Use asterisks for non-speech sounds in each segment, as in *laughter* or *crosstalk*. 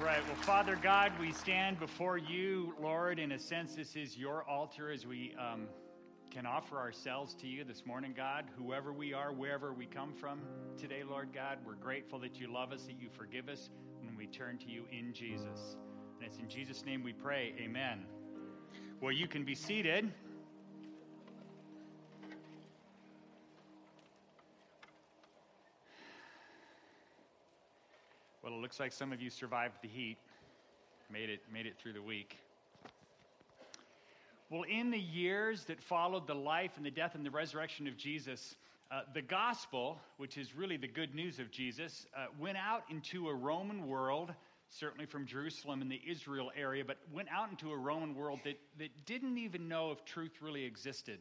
right. Well, Father God, we stand before you, Lord. In a sense, this is your altar as we um, can offer ourselves to you this morning, God. Whoever we are, wherever we come from today, Lord God, we're grateful that you love us, that you forgive us when we turn to you in Jesus. And it's in Jesus' name we pray. Amen. Well, you can be seated. It looks like some of you survived the heat, made it, made it through the week. Well, in the years that followed the life and the death and the resurrection of Jesus, uh, the gospel, which is really the good news of Jesus, uh, went out into a Roman world, certainly from Jerusalem and the Israel area, but went out into a Roman world that, that didn't even know if truth really existed.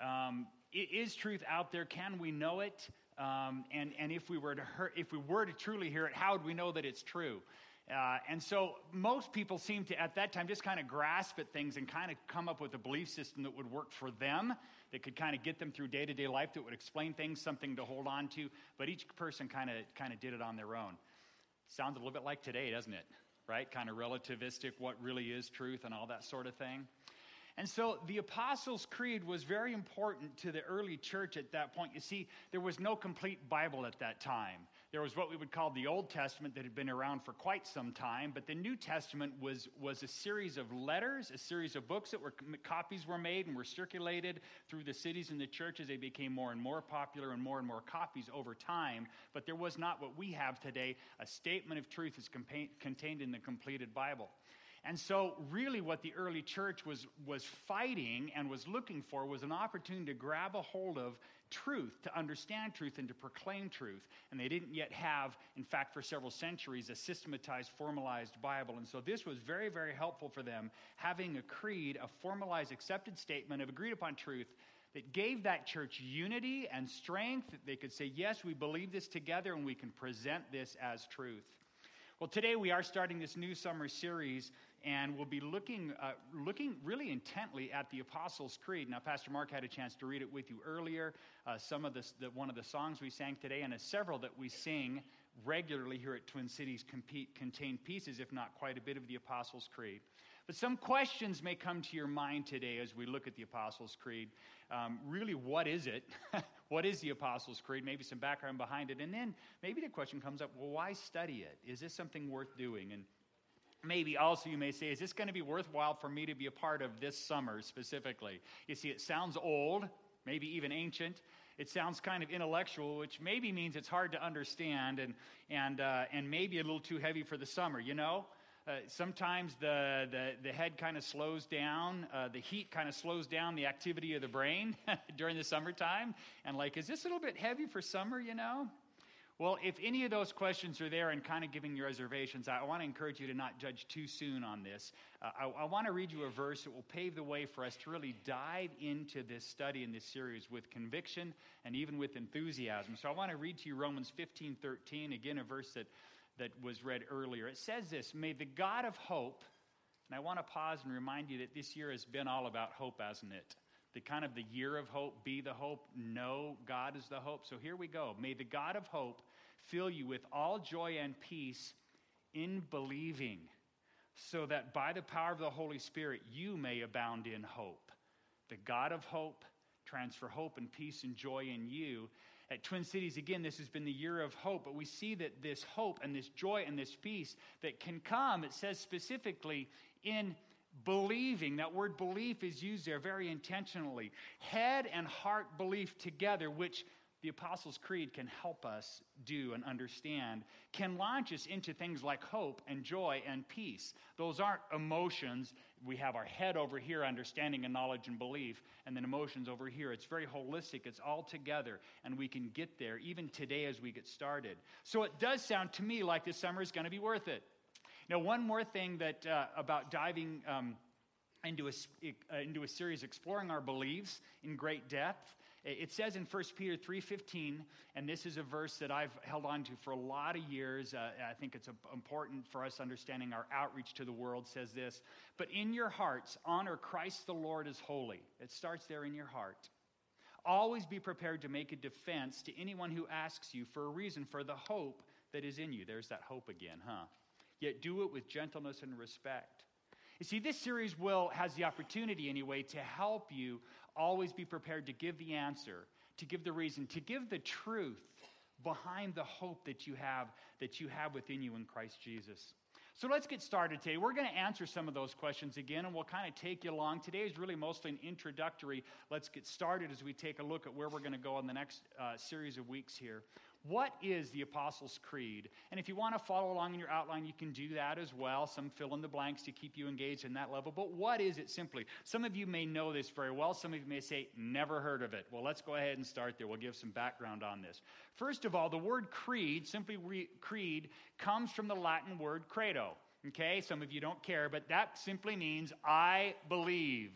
Um, is truth out there? Can we know it? Um, and, and if we were to hear, if we were to truly hear it, how would we know that it's true? Uh, and so most people seem to, at that time, just kind of grasp at things and kind of come up with a belief system that would work for them, that could kind of get them through day to day life, that would explain things, something to hold on to. But each person kind of kind of did it on their own. Sounds a little bit like today, doesn't it? Right? Kind of relativistic, what really is truth, and all that sort of thing. And so the Apostles' Creed was very important to the early church at that point. You see, there was no complete Bible at that time. There was what we would call the Old Testament that had been around for quite some time, but the New Testament was, was a series of letters, a series of books that were copies were made and were circulated through the cities and the churches. They became more and more popular and more and more copies over time, but there was not what we have today a statement of truth is contained in the completed Bible. And so, really, what the early church was, was fighting and was looking for was an opportunity to grab a hold of truth, to understand truth, and to proclaim truth. And they didn't yet have, in fact, for several centuries, a systematized, formalized Bible. And so, this was very, very helpful for them, having a creed, a formalized, accepted statement of agreed upon truth that gave that church unity and strength. That they could say, Yes, we believe this together, and we can present this as truth. Well, today we are starting this new summer series and we'll be looking, uh, looking really intently at the Apostles' Creed. Now, Pastor Mark had a chance to read it with you earlier. Uh, some of the, one of the songs we sang today, and several that we sing regularly here at Twin Cities compete, contain pieces, if not quite a bit, of the Apostles' Creed. But some questions may come to your mind today as we look at the Apostles' Creed. Um, really, what is it? *laughs* what is the Apostles' Creed? Maybe some background behind it. And then maybe the question comes up well, why study it? Is this something worth doing? And maybe also you may say, is this going to be worthwhile for me to be a part of this summer specifically? You see, it sounds old, maybe even ancient. It sounds kind of intellectual, which maybe means it's hard to understand and, and, uh, and maybe a little too heavy for the summer, you know? Uh, sometimes the, the, the, head kind of slows down, uh, the heat kind of slows down the activity of the brain *laughs* during the summertime. And, like, is this a little bit heavy for summer, you know? Well, if any of those questions are there and kind of giving you reservations, I want to encourage you to not judge too soon on this. Uh, I, I want to read you a verse that will pave the way for us to really dive into this study in this series with conviction and even with enthusiasm. So I want to read to you Romans 15 13, again, a verse that, that was read earlier. It says this May the God of hope, and I want to pause and remind you that this year has been all about hope, hasn't it? the kind of the year of hope be the hope no god is the hope so here we go may the god of hope fill you with all joy and peace in believing so that by the power of the holy spirit you may abound in hope. The god of hope transfer hope and peace and joy in you. At twin cities again this has been the year of hope but we see that this hope and this joy and this peace that can come it says specifically in believing. That word belief is used there very intentionally. Head and heart belief together which the apostles creed can help us do and understand can launch us into things like hope and joy and peace. Those aren't emotions. We have our head over here understanding and knowledge and belief and then emotions over here. It's very holistic. It's all together and we can get there even today as we get started. So it does sound to me like this summer is going to be worth it. Now, one more thing that uh, about diving um, into, a, uh, into a series exploring our beliefs in great depth. It says in 1 Peter 3.15, and this is a verse that I've held on to for a lot of years. Uh, I think it's important for us understanding our outreach to the world, says this. But in your hearts, honor Christ the Lord as holy. It starts there in your heart. Always be prepared to make a defense to anyone who asks you for a reason for the hope that is in you. There's that hope again, huh? yet do it with gentleness and respect. You see, this series will has the opportunity anyway to help you always be prepared to give the answer, to give the reason, to give the truth behind the hope that you have that you have within you in Christ Jesus. So let's get started today. We're going to answer some of those questions again, and we'll kind of take you along. Today is really mostly an introductory. Let's get started as we take a look at where we're going to go in the next uh, series of weeks here. What is the Apostles' Creed? And if you want to follow along in your outline, you can do that as well. Some fill in the blanks to keep you engaged in that level. But what is it simply? Some of you may know this very well. Some of you may say, never heard of it. Well, let's go ahead and start there. We'll give some background on this. First of all, the word creed, simply re- creed, comes from the Latin word credo. Okay, some of you don't care, but that simply means I believe.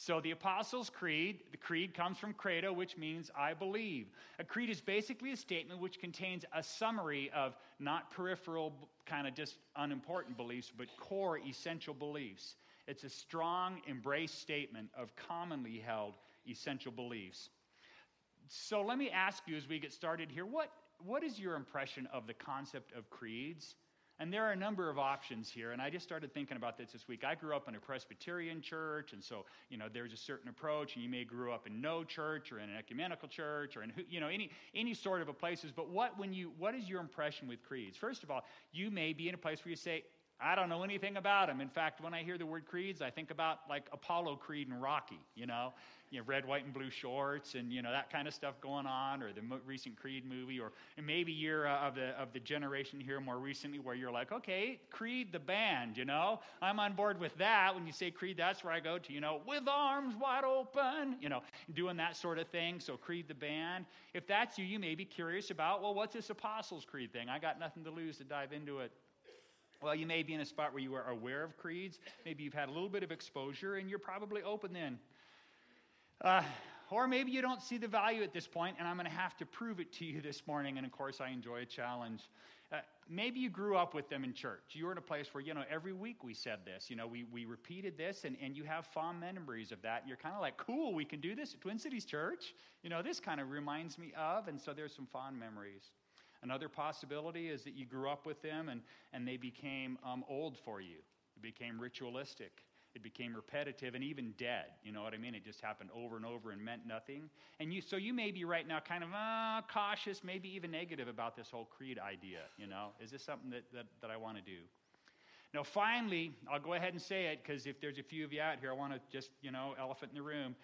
So the Apostles' Creed, the creed comes from credo, which means I believe. A creed is basically a statement which contains a summary of not peripheral, kind of just unimportant beliefs, but core essential beliefs. It's a strong, embraced statement of commonly held essential beliefs. So let me ask you as we get started here what, what is your impression of the concept of creeds? And there are a number of options here, and I just started thinking about this this week. I grew up in a Presbyterian church, and so, you know, there's a certain approach, and you may grew up in no church or in an ecumenical church or in, you know, any, any sort of a places. But what, when you, what is your impression with creeds? First of all, you may be in a place where you say, I don't know anything about them. In fact, when I hear the word creeds, I think about like Apollo Creed and Rocky, you know you know, red, white, and blue shorts and, you know, that kind of stuff going on, or the mo- recent Creed movie, or maybe you're uh, of, the, of the generation here more recently where you're like, okay, Creed the band, you know, I'm on board with that. When you say Creed, that's where I go to, you know, with arms wide open, you know, doing that sort of thing. So Creed the band. If that's you, you may be curious about, well, what's this Apostles' Creed thing? I got nothing to lose to dive into it. Well, you may be in a spot where you are aware of creeds. Maybe you've had a little bit of exposure, and you're probably open then uh, or maybe you don't see the value at this point, and I'm going to have to prove it to you this morning. And of course, I enjoy a challenge. Uh, maybe you grew up with them in church. You were in a place where, you know, every week we said this. You know, we, we repeated this, and, and you have fond memories of that. You're kind of like, cool, we can do this at Twin Cities Church. You know, this kind of reminds me of, and so there's some fond memories. Another possibility is that you grew up with them and, and they became um, old for you. It became ritualistic. It became repetitive and even dead. You know what I mean? It just happened over and over and meant nothing. And you, so you may be right now kind of uh, cautious, maybe even negative about this whole creed idea. You know, is this something that, that, that I want to do? Now, finally, I'll go ahead and say it because if there's a few of you out here, I want to just, you know, elephant in the room.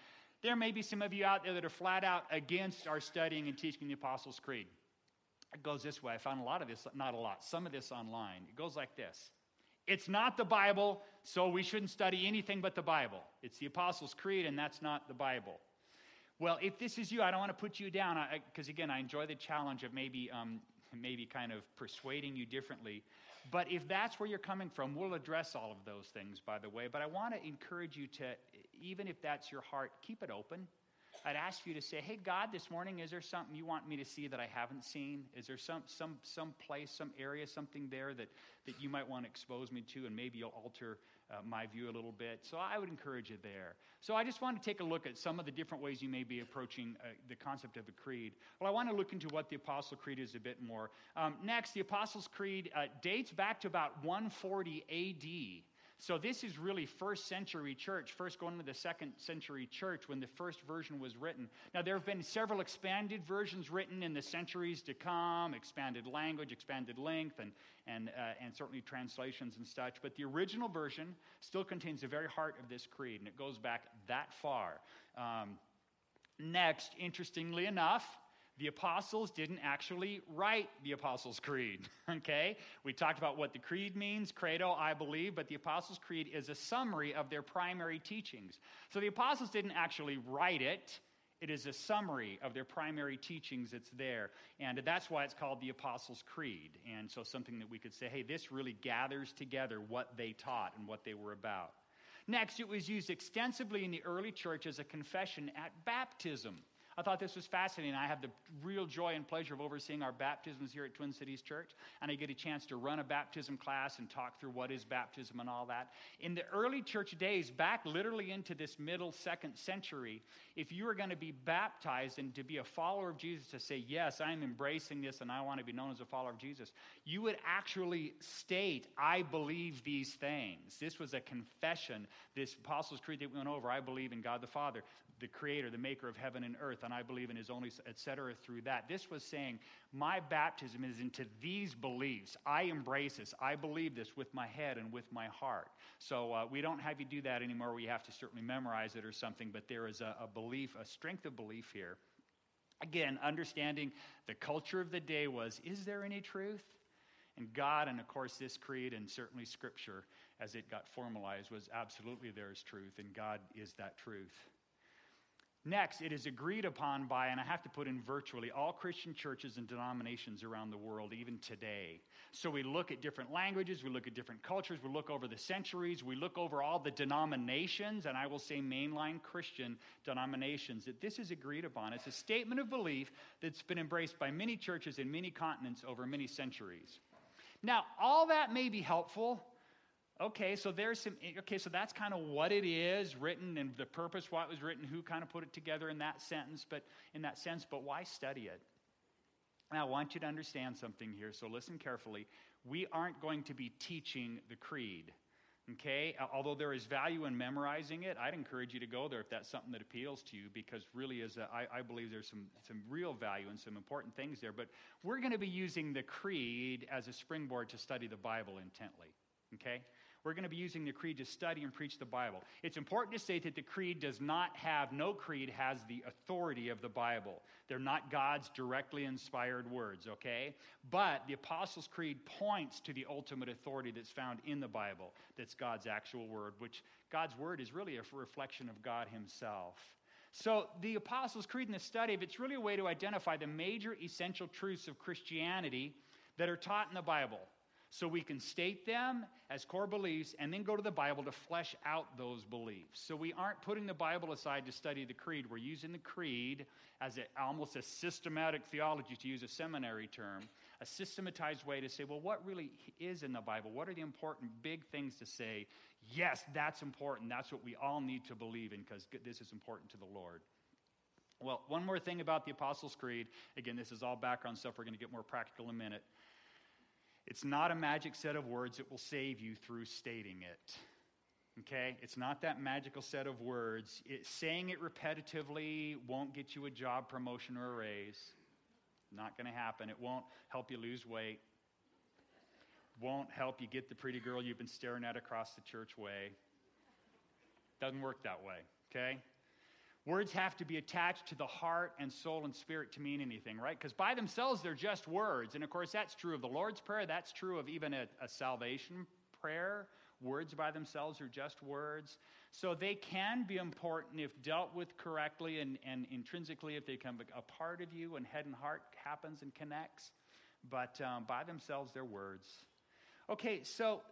There may be some of you out there that are flat out against our studying and teaching the Apostles' Creed. It goes this way. I found a lot of this, not a lot, some of this online. It goes like this it's not the Bible, so we shouldn't study anything but the Bible. It's the Apostles' Creed, and that's not the Bible. Well, if this is you, I don't want to put you down because, again, I enjoy the challenge of maybe, um, maybe kind of persuading you differently. But if that's where you're coming from, we'll address all of those things, by the way. But I want to encourage you to, even if that's your heart, keep it open. I'd ask you to say, hey, God, this morning, is there something you want me to see that I haven't seen? Is there some, some, some place, some area, something there that, that you might want to expose me to, and maybe you'll alter uh, my view a little bit? So I would encourage you there. So I just want to take a look at some of the different ways you may be approaching uh, the concept of a creed. Well, I want to look into what the Apostle Creed is a bit more. Um, next, the Apostles' Creed uh, dates back to about 140 AD. So this is really first century church, first going to the second century church when the first version was written. Now, there have been several expanded versions written in the centuries to come, expanded language, expanded length, and, and, uh, and certainly translations and such. But the original version still contains the very heart of this creed, and it goes back that far. Um, next, interestingly enough, the apostles didn't actually write the Apostles' Creed, *laughs* okay? We talked about what the creed means, credo, I believe, but the Apostles' Creed is a summary of their primary teachings. So the apostles didn't actually write it, it is a summary of their primary teachings that's there. And that's why it's called the Apostles' Creed. And so something that we could say, hey, this really gathers together what they taught and what they were about. Next, it was used extensively in the early church as a confession at baptism. I thought this was fascinating. I have the real joy and pleasure of overseeing our baptisms here at Twin Cities Church, and I get a chance to run a baptism class and talk through what is baptism and all that. In the early church days, back literally into this middle second century, if you were going to be baptized and to be a follower of Jesus, to say, Yes, I'm embracing this and I want to be known as a follower of Jesus, you would actually state, I believe these things. This was a confession. This Apostles' Creed that we went over, I believe in God the Father the creator, the maker of heaven and earth, and I believe in his only, etc., through that. This was saying, my baptism is into these beliefs. I embrace this. I believe this with my head and with my heart. So uh, we don't have you do that anymore. We have to certainly memorize it or something, but there is a, a belief, a strength of belief here. Again, understanding the culture of the day was, is there any truth? And God, and of course, this creed and certainly Scripture, as it got formalized, was absolutely there is truth, and God is that truth. Next, it is agreed upon by, and I have to put in virtually all Christian churches and denominations around the world, even today. So we look at different languages, we look at different cultures, we look over the centuries, we look over all the denominations, and I will say mainline Christian denominations, that this is agreed upon. It's a statement of belief that's been embraced by many churches in many continents over many centuries. Now, all that may be helpful Okay, so there's some, okay, so that's kind of what it is written and the purpose why it was written, who kind of put it together in that sentence, but in that sense, but why study it? Now, I want you to understand something here, so listen carefully. We aren't going to be teaching the creed, okay? Although there is value in memorizing it, I'd encourage you to go there if that's something that appeals to you, because really, is a, I, I believe there's some, some real value and some important things there. But we're going to be using the creed as a springboard to study the Bible intently, okay? We're going to be using the creed to study and preach the Bible. It's important to say that the creed does not have, no creed has the authority of the Bible. They're not God's directly inspired words, okay? But the Apostles' Creed points to the ultimate authority that's found in the Bible, that's God's actual word, which God's word is really a reflection of God Himself. So, the Apostles' Creed in the study of it's really a way to identify the major essential truths of Christianity that are taught in the Bible so we can state them as core beliefs and then go to the Bible to flesh out those beliefs. So we aren't putting the Bible aside to study the creed. We're using the creed as a, almost a systematic theology, to use a seminary term, a systematized way to say, well, what really is in the Bible? What are the important big things to say? Yes, that's important. That's what we all need to believe in because this is important to the Lord. Well, one more thing about the Apostles' Creed. Again, this is all background stuff. We're going to get more practical in a minute. It's not a magic set of words that will save you through stating it. Okay? It's not that magical set of words. It, saying it repetitively won't get you a job promotion or a raise. Not going to happen. It won't help you lose weight. Won't help you get the pretty girl you've been staring at across the church way. Doesn't work that way. Okay? Words have to be attached to the heart and soul and spirit to mean anything, right? Because by themselves, they're just words. And of course, that's true of the Lord's Prayer. That's true of even a, a salvation prayer. Words by themselves are just words. So they can be important if dealt with correctly and, and intrinsically, if they become a part of you and head and heart happens and connects. But um, by themselves, they're words. Okay, so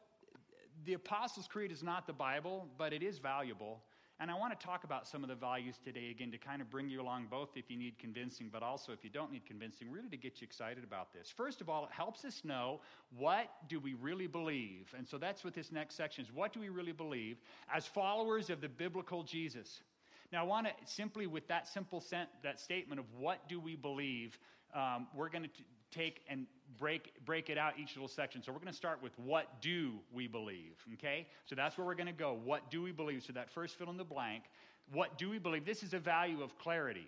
the Apostles' Creed is not the Bible, but it is valuable. And I want to talk about some of the values today again to kind of bring you along both if you need convincing, but also if you don't need convincing, really to get you excited about this. First of all, it helps us know what do we really believe. And so that's what this next section is. What do we really believe as followers of the biblical Jesus? Now, I want to simply, with that simple sent, that statement of what do we believe, um, we're going to take and break, break it out each little section. So we're going to start with what do we believe, okay? So that's where we're going to go. What do we believe? So that first fill in the blank. What do we believe? This is a value of clarity.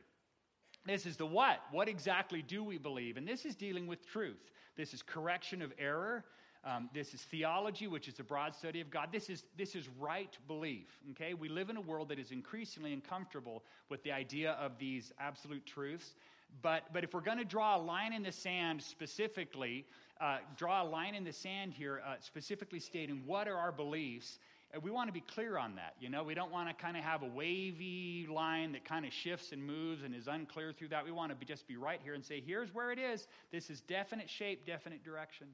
This is the what. What exactly do we believe? And this is dealing with truth. This is correction of error. Um, this is theology, which is a broad study of God. This is, this is right belief. Okay? We live in a world that is increasingly uncomfortable with the idea of these absolute truths. But, but if we're going to draw a line in the sand specifically, uh, draw a line in the sand here, uh, specifically stating what are our beliefs, uh, we want to be clear on that. You know, we don't want to kind of have a wavy line that kind of shifts and moves and is unclear through that. We want to be, just be right here and say, here's where it is. This is definite shape, definite direction.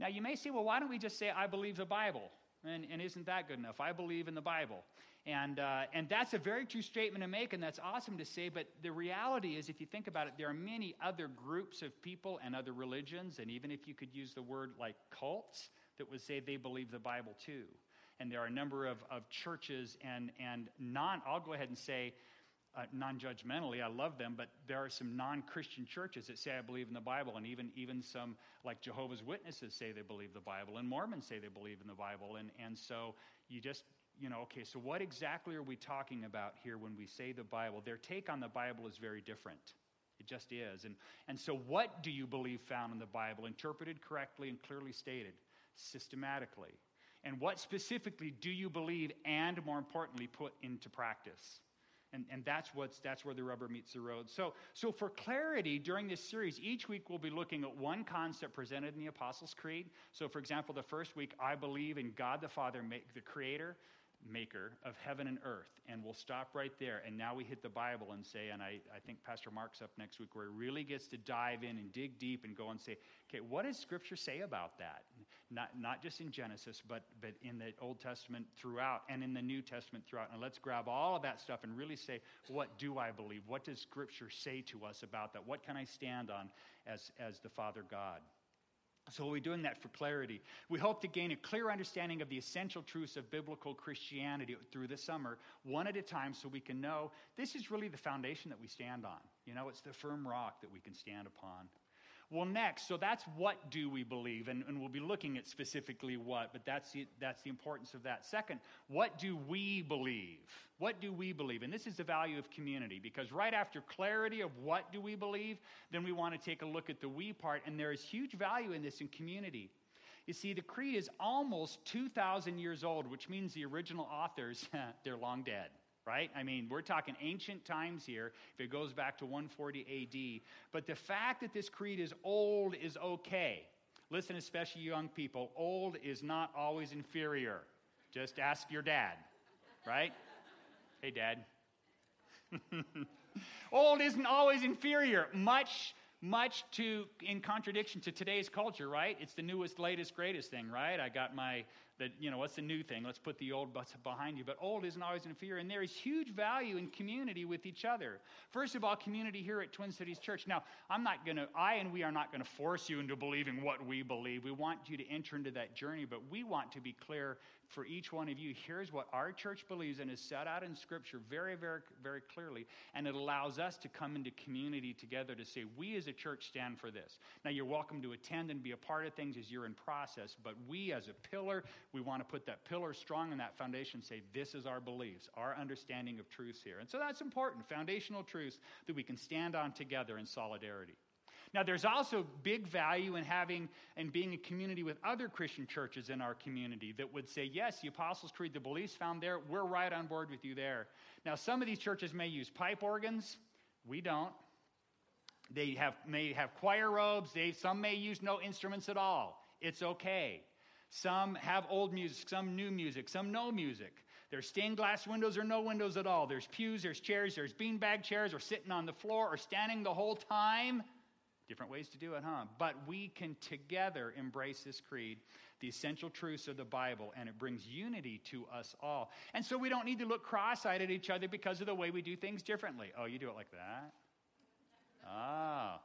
Now, you may say, well, why don't we just say, I believe the Bible? And, and isn't that good enough? I believe in the Bible. And, uh, and that's a very true statement to make, and that's awesome to say. But the reality is, if you think about it, there are many other groups of people and other religions, and even if you could use the word like cults, that would say they believe the Bible too. And there are a number of, of churches and, and non, I'll go ahead and say, uh, non judgmentally, I love them, but there are some non Christian churches that say, I believe in the Bible, and even, even some like Jehovah's Witnesses say they believe the Bible, and Mormons say they believe in the Bible. And, and so you just, you know, okay, so what exactly are we talking about here when we say the Bible? Their take on the Bible is very different. It just is. And, and so, what do you believe found in the Bible, interpreted correctly and clearly stated, systematically? And what specifically do you believe and, more importantly, put into practice? And, and that's, what's, that's where the rubber meets the road. So, so, for clarity, during this series, each week we'll be looking at one concept presented in the Apostles' Creed. So, for example, the first week, I believe in God the Father, the Creator maker of heaven and earth. And we'll stop right there. And now we hit the Bible and say, and I, I think Pastor Mark's up next week, where he really gets to dive in and dig deep and go and say, okay, what does Scripture say about that? Not, not just in Genesis, but, but in the Old Testament throughout and in the New Testament throughout. And let's grab all of that stuff and really say, what do I believe? What does Scripture say to us about that? What can I stand on as, as the Father God? So, we'll be doing that for clarity. We hope to gain a clear understanding of the essential truths of biblical Christianity through the summer, one at a time, so we can know this is really the foundation that we stand on. You know, it's the firm rock that we can stand upon. Well, next, so that's what do we believe, and, and we'll be looking at specifically what, but that's the, that's the importance of that. Second, what do we believe? What do we believe? And this is the value of community, because right after clarity of what do we believe, then we want to take a look at the we part, and there is huge value in this in community. You see, the creed is almost 2,000 years old, which means the original authors, *laughs* they're long dead right? I mean, we're talking ancient times here, if it goes back to 140 AD. But the fact that this creed is old is okay. Listen, especially young people, old is not always inferior. Just ask your dad, right? hey, dad. *laughs* old isn't always inferior. Much much to in contradiction to today's culture right it's the newest latest greatest thing right i got my that, you know, what's the new thing? Let's put the old behind you. But old isn't always inferior. And there is huge value in community with each other. First of all, community here at Twin Cities Church. Now, I'm not to, I and we are not to force you into believing what we believe. We want you to enter into that journey, but we want to be clear for each one of you. Here's what our church believes and is set out in Scripture very, very, very clearly. And it allows us to come into community together to say, we as a church stand for this. Now, you're welcome to attend and be a part of things as you're in process, but we as a pillar, we want to put that pillar strong in that foundation, say, this is our beliefs, our understanding of truths here. And so that's important, foundational truths that we can stand on together in solidarity. Now, there's also big value in having and being a community with other Christian churches in our community that would say, yes, the Apostles' Creed, the beliefs found there, we're right on board with you there. Now, some of these churches may use pipe organs. We don't. They have, may have choir robes. They, some may use no instruments at all. It's okay. Some have old music, some new music, some no music. There's stained glass windows or no windows at all. There's pews, there's chairs, there's beanbag chairs, or sitting on the floor, or standing the whole time. Different ways to do it, huh? But we can together embrace this creed, the essential truths of the Bible, and it brings unity to us all. And so we don't need to look cross eyed at each other because of the way we do things differently. Oh, you do it like that? Ah.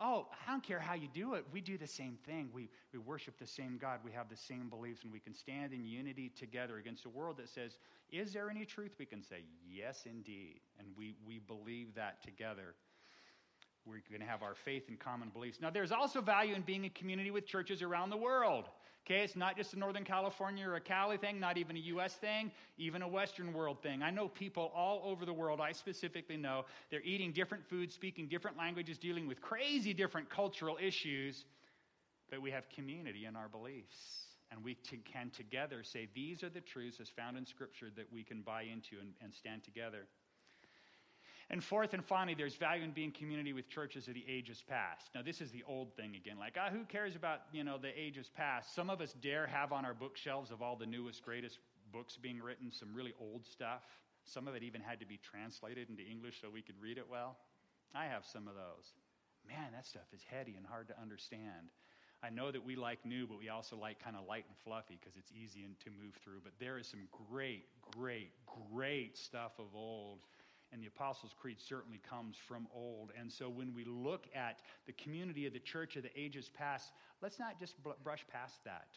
Oh, I don't care how you do it. We do the same thing. We, we worship the same God. We have the same beliefs, and we can stand in unity together against a world that says, Is there any truth? We can say, Yes, indeed. And we, we believe that together. We're going to have our faith and common beliefs. Now, there's also value in being a community with churches around the world. Okay, it's not just a Northern California or a Cali thing, not even a U.S. thing, even a Western world thing. I know people all over the world, I specifically know, they're eating different foods, speaking different languages, dealing with crazy different cultural issues, but we have community in our beliefs. And we t- can together say, these are the truths as found in Scripture that we can buy into and, and stand together. And fourth and finally, there's value in being community with churches of the ages past. Now, this is the old thing again. Like, ah, who cares about, you know, the ages past? Some of us dare have on our bookshelves of all the newest, greatest books being written, some really old stuff. Some of it even had to be translated into English so we could read it well. I have some of those. Man, that stuff is heady and hard to understand. I know that we like new, but we also like kind of light and fluffy because it's easy to move through. But there is some great, great, great stuff of old. And the Apostles' Creed certainly comes from old. And so when we look at the community of the church of the ages past, let's not just brush past that.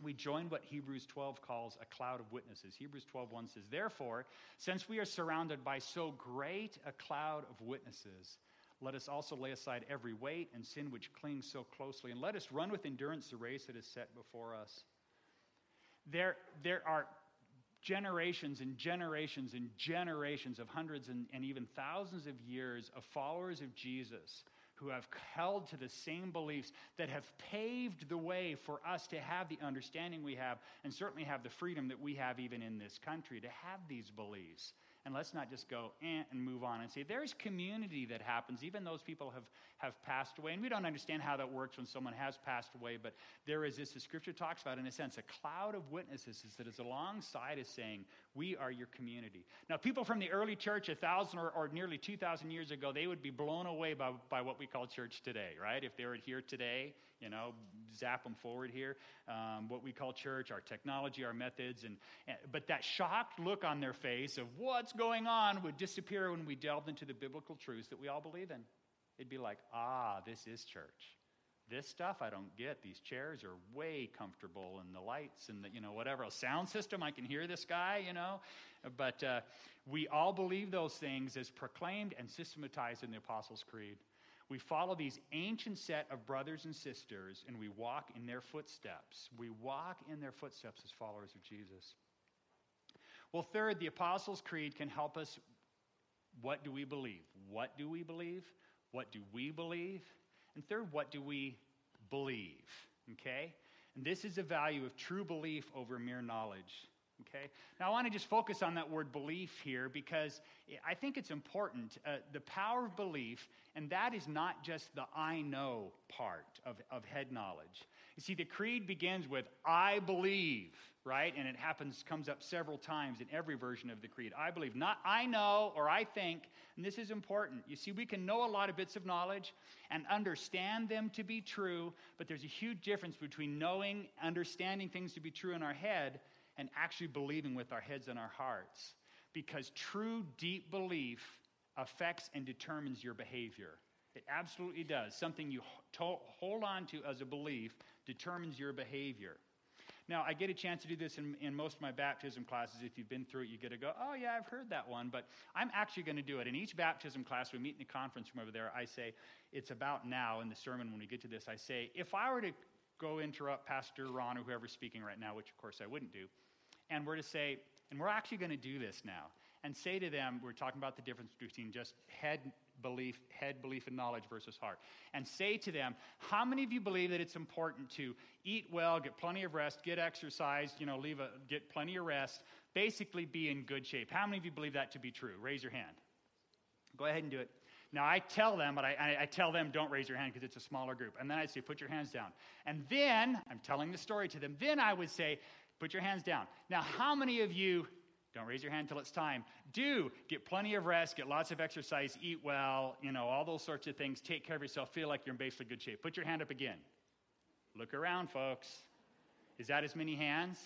We join what Hebrews 12 calls a cloud of witnesses. Hebrews 12:1 says, "Therefore, since we are surrounded by so great a cloud of witnesses, let us also lay aside every weight and sin which clings so closely, and let us run with endurance the race that is set before us. There, there are generations and generations and generations of hundreds and, and even thousands of years of followers of Jesus who have held to the same beliefs that have paved the way for us to have the understanding we have and certainly have the freedom that we have even in this country to have these beliefs. And let's not just go eh, and move on and say, there's community that happens. Even those people have, have passed away. And we don't understand how that works when someone has passed away, but there is this, the scripture talks about, in a sense, a cloud of witnesses that is alongside us saying, we are your community. Now, people from the early church, a thousand or, or nearly 2,000 years ago, they would be blown away by, by what we call church today, right? If they were here today, you know, zap them forward here. Um, what we call church, our technology, our methods, and, and but that shocked look on their face of what's going on would disappear when we delved into the biblical truths that we all believe in. It'd be like, ah, this is church. This stuff I don't get. These chairs are way comfortable, and the lights, and the you know whatever a sound system. I can hear this guy, you know. But uh, we all believe those things as proclaimed and systematized in the Apostles' Creed. We follow these ancient set of brothers and sisters, and we walk in their footsteps. We walk in their footsteps as followers of Jesus. Well, third, the Apostles' Creed can help us. What do we believe? What do we believe? What do we believe? And third, what do we believe? Okay? And this is the value of true belief over mere knowledge. Okay? Now, I want to just focus on that word belief here because I think it's important. Uh, the power of belief, and that is not just the I know part of, of head knowledge. You see, the creed begins with I believe, right? And it happens, comes up several times in every version of the creed. I believe, not I know or I think, and this is important. You see, we can know a lot of bits of knowledge and understand them to be true, but there's a huge difference between knowing, understanding things to be true in our head and actually believing with our heads and our hearts. Because true, deep belief affects and determines your behavior. It absolutely does. Something you hold on to as a belief determines your behavior. Now, I get a chance to do this in, in, most of my baptism classes. If you've been through it, you get to go, oh, yeah, I've heard that one. But I'm actually going to do it. In each baptism class, we meet in the conference room over there. I say, it's about now in the sermon when we get to this. I say, if I were to go interrupt Pastor Ron or whoever's speaking right now, which of course I wouldn't do, and we're to say, and we're actually going to do this now, and say to them, we're talking about the difference between just head belief, head belief and knowledge versus heart. And say to them, how many of you believe that it's important to eat well, get plenty of rest, get exercise, you know, leave a, get plenty of rest, basically be in good shape? How many of you believe that to be true? Raise your hand. Go ahead and do it. Now, I tell them, but I, I tell them, don't raise your hand because it's a smaller group. And then I say, put your hands down. And then, I'm telling the story to them, then I would say, put your hands down. Now, how many of you don't raise your hand until it's time. Do get plenty of rest, get lots of exercise, eat well, you know, all those sorts of things. Take care of yourself, feel like you're in basically good shape. Put your hand up again. Look around, folks. Is that as many hands?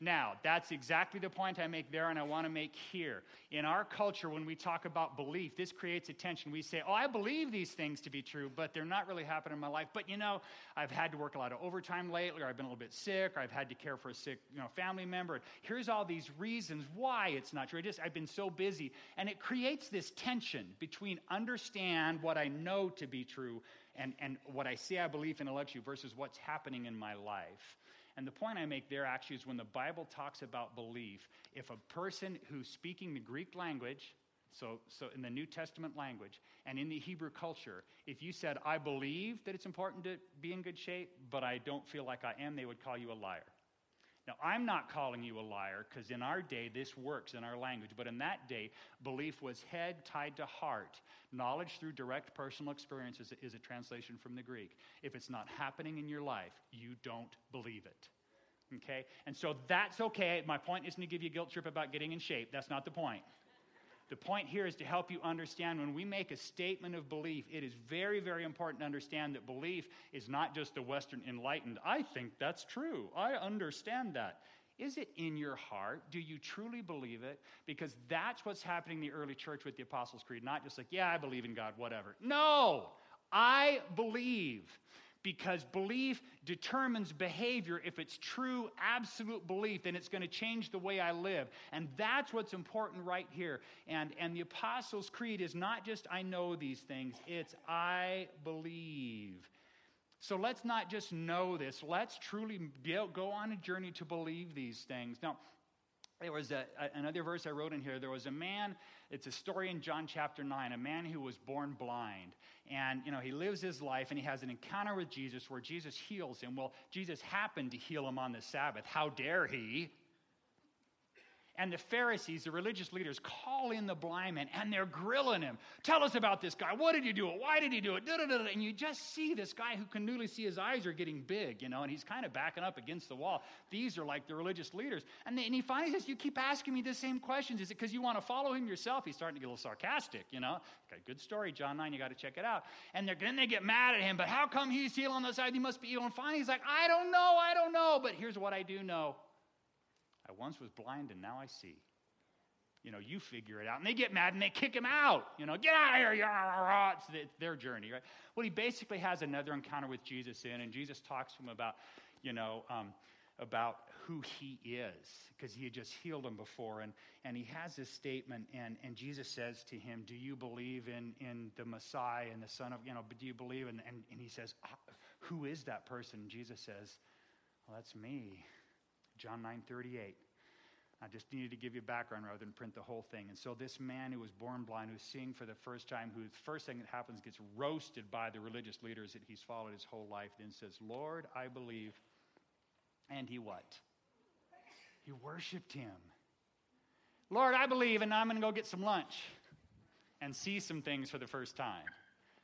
Now, that's exactly the point I make there and I want to make here. In our culture, when we talk about belief, this creates a tension. We say, Oh, I believe these things to be true, but they're not really happening in my life. But you know, I've had to work a lot of overtime lately, or I've been a little bit sick, or I've had to care for a sick you know, family member. Here's all these reasons why it's not true. I just, I've been so busy. And it creates this tension between understand what I know to be true and, and what I say I believe intellectually versus what's happening in my life. And the point I make there actually is when the Bible talks about belief, if a person who's speaking the Greek language, so, so in the New Testament language and in the Hebrew culture, if you said, I believe that it's important to be in good shape, but I don't feel like I am, they would call you a liar. Now, I'm not calling you a liar because in our day this works in our language, but in that day, belief was head tied to heart. Knowledge through direct personal experience is a, is a translation from the Greek. If it's not happening in your life, you don't believe it. Okay? And so that's okay. My point isn't to give you a guilt trip about getting in shape. That's not the point. The point here is to help you understand when we make a statement of belief, it is very, very important to understand that belief is not just a Western enlightened, I think that's true. I understand that. Is it in your heart? Do you truly believe it? Because that's what's happening in the early church with the Apostles' Creed. Not just like, yeah, I believe in God, whatever. No, I believe because belief determines behavior. If it's true, absolute belief, then it's going to change the way I live. And that's what's important right here. And, and the Apostles' Creed is not just I know these things, it's I believe. So let's not just know this, let's truly go on a journey to believe these things. Now, there was a, another verse I wrote in here. There was a man, it's a story in John chapter 9, a man who was born blind. And, you know, he lives his life and he has an encounter with Jesus where Jesus heals him. Well, Jesus happened to heal him on the Sabbath. How dare he? And the Pharisees, the religious leaders, call in the blind man and they're grilling him. Tell us about this guy. What did you do? Why did he do it? Da-da-da-da. And you just see this guy who can newly see his eyes are getting big, you know, and he's kind of backing up against the wall. These are like the religious leaders. And, they, and he finally says, You keep asking me the same questions. Is it because you want to follow him yourself? He's starting to get a little sarcastic, you know. Okay, good story, John 9, you got to check it out. And then they get mad at him, but how come he's healed on the side? He must be. And finally, he's like, I don't know, I don't know. But here's what I do know I once was blind and now I see you know, you figure it out. And they get mad and they kick him out. You know, get out of here. It's their journey, right? Well, he basically has another encounter with Jesus in, and Jesus talks to him about, you know, um, about who he is, because he had just healed him before. And, and he has this statement, and, and Jesus says to him, Do you believe in, in the Messiah and the Son of, you know, do you believe? In, and, and he says, ah, Who is that person? And Jesus says, Well, that's me. John 9 38. I just needed to give you background rather than print the whole thing. And so this man who was born blind, who's seeing for the first time, who the first thing that happens gets roasted by the religious leaders that he's followed his whole life, then says, Lord, I believe. And he what? He worshiped him. Lord, I believe, and now I'm going to go get some lunch and see some things for the first time.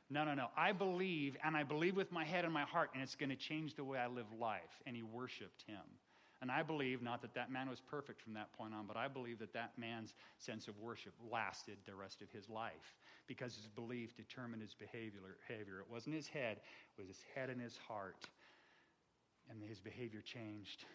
No, no, no. I believe, and I believe with my head and my heart, and it's going to change the way I live life. And he worshiped him. And I believe, not that that man was perfect from that point on, but I believe that that man's sense of worship lasted the rest of his life because his belief determined his behavior. It wasn't his head, it was his head and his heart. And his behavior changed.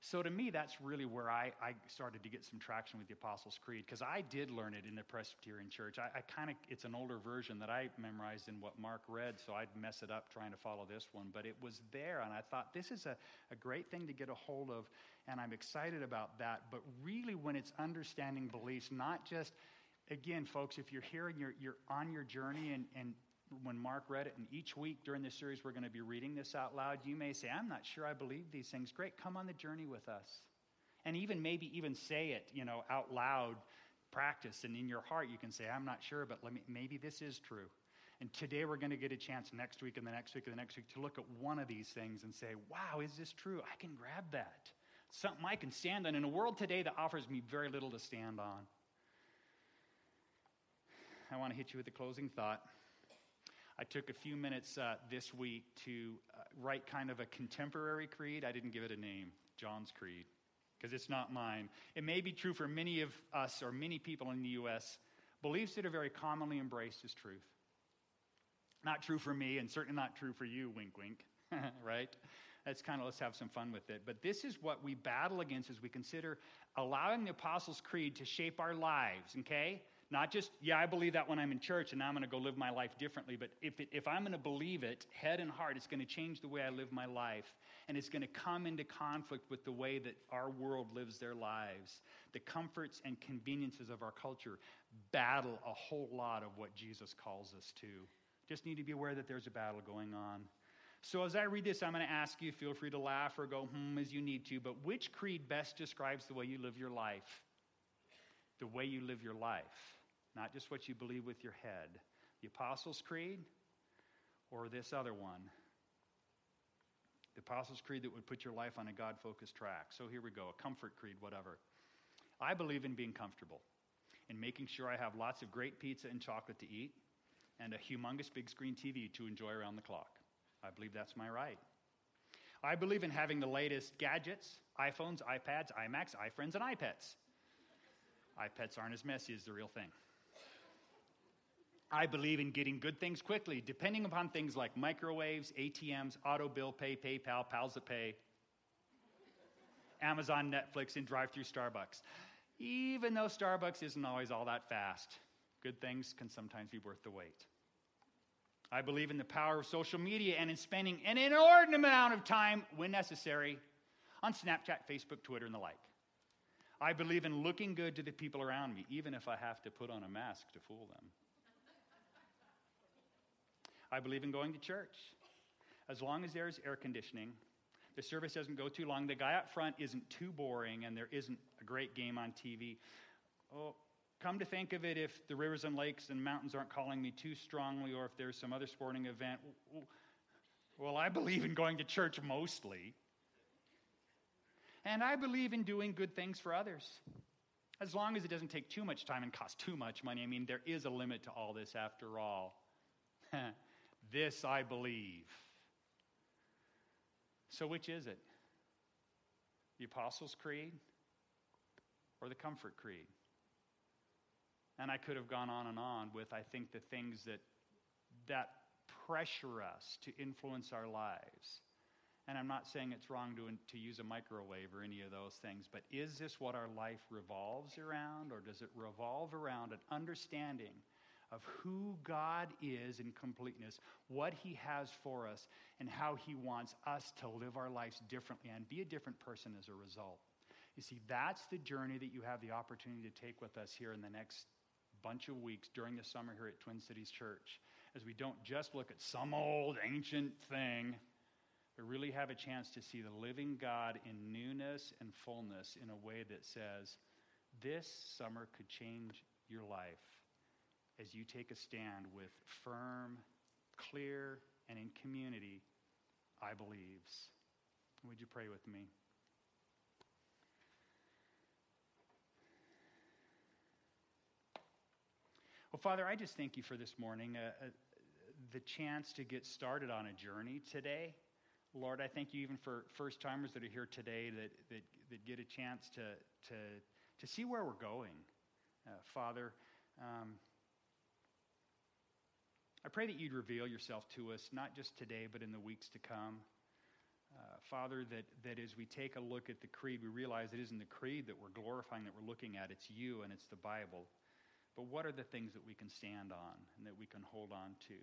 So to me, that's really where I, I started to get some traction with the Apostles' Creed because I did learn it in the Presbyterian Church. I, I kind of, it's an older version that I memorized in what Mark read, so I'd mess it up trying to follow this one. But it was there, and I thought this is a, a great thing to get a hold of, and I'm excited about that. But really, when it's understanding beliefs, not just, again, folks, if you're here and you're, you're on your journey and, and when Mark read it, and each week during this series we're going to be reading this out loud, you may say, I'm not sure I believe these things. Great, come on the journey with us. And even maybe even say it, you know, out loud, practice, and in your heart you can say, I'm not sure, but let me, maybe this is true. And today we're going to get a chance next week and the next week and the next week to look at one of these things and say, wow, is this true? I can grab that. Something I can stand on in a world today that offers me very little to stand on. I want to hit you with a closing thought. I took a few minutes uh, this week to uh, write kind of a contemporary creed. I didn't give it a name, John's Creed, because it's not mine. It may be true for many of us or many people in the U.S., beliefs that are very commonly embraced as truth. Not true for me, and certainly not true for you, wink, wink, *laughs* right? That's kind of let's have some fun with it. But this is what we battle against as we consider allowing the Apostles' Creed to shape our lives, okay? Not just, yeah, I believe that when I'm in church and now I'm going to go live my life differently, but if, it, if I'm going to believe it, head and heart, it's going to change the way I live my life. And it's going to come into conflict with the way that our world lives their lives. The comforts and conveniences of our culture battle a whole lot of what Jesus calls us to. Just need to be aware that there's a battle going on. So as I read this, I'm going to ask you, feel free to laugh or go, hmm, as you need to, but which creed best describes the way you live your life? The way you live your life not just what you believe with your head. The Apostles' Creed or this other one. The Apostles' Creed that would put your life on a God focused track. So here we go a comfort creed, whatever. I believe in being comfortable, in making sure I have lots of great pizza and chocolate to eat, and a humongous big screen TV to enjoy around the clock. I believe that's my right. I believe in having the latest gadgets iPhones, iPads, iMacs, iFriends, and iPads. iPets aren't as messy as the real thing. I believe in getting good things quickly, depending upon things like microwaves, ATMs, auto bill pay, PayPal, Pals that Pay, Amazon, Netflix, and drive through Starbucks. Even though Starbucks isn't always all that fast, good things can sometimes be worth the wait. I believe in the power of social media and in spending an inordinate amount of time, when necessary, on Snapchat, Facebook, Twitter, and the like. I believe in looking good to the people around me, even if I have to put on a mask to fool them. I believe in going to church. As long as there's air conditioning, the service doesn't go too long, the guy up front isn't too boring, and there isn't a great game on TV. Oh, come to think of it, if the rivers and lakes and mountains aren't calling me too strongly, or if there's some other sporting event, well, I believe in going to church mostly. And I believe in doing good things for others. As long as it doesn't take too much time and cost too much money. I mean, there is a limit to all this after all. *laughs* this I believe. So, which is it? The Apostles' Creed or the Comfort Creed? And I could have gone on and on with, I think, the things that, that pressure us to influence our lives. And I'm not saying it's wrong to, to use a microwave or any of those things, but is this what our life revolves around, or does it revolve around an understanding of who God is in completeness, what He has for us, and how He wants us to live our lives differently and be a different person as a result? You see, that's the journey that you have the opportunity to take with us here in the next bunch of weeks during the summer here at Twin Cities Church, as we don't just look at some old ancient thing but really have a chance to see the living God in newness and fullness in a way that says, this summer could change your life as you take a stand with firm, clear, and in community, I believes. Would you pray with me? Well, Father, I just thank you for this morning, uh, uh, the chance to get started on a journey today. Lord, I thank you even for first timers that are here today that, that, that get a chance to, to, to see where we're going. Uh, Father, um, I pray that you'd reveal yourself to us, not just today, but in the weeks to come. Uh, Father, that, that as we take a look at the creed, we realize it isn't the creed that we're glorifying, that we're looking at. It's you and it's the Bible. But what are the things that we can stand on and that we can hold on to?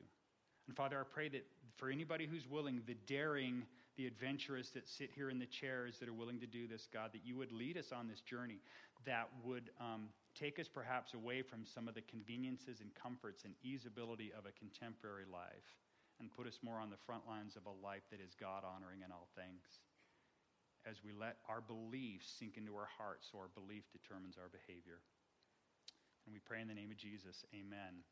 And Father, I pray that for anybody who's willing, the daring, the adventurous that sit here in the chairs that are willing to do this, God, that you would lead us on this journey that would um, take us perhaps away from some of the conveniences and comforts and easeability of a contemporary life and put us more on the front lines of a life that is God honoring in all things. As we let our beliefs sink into our hearts, so our belief determines our behavior. And we pray in the name of Jesus. Amen.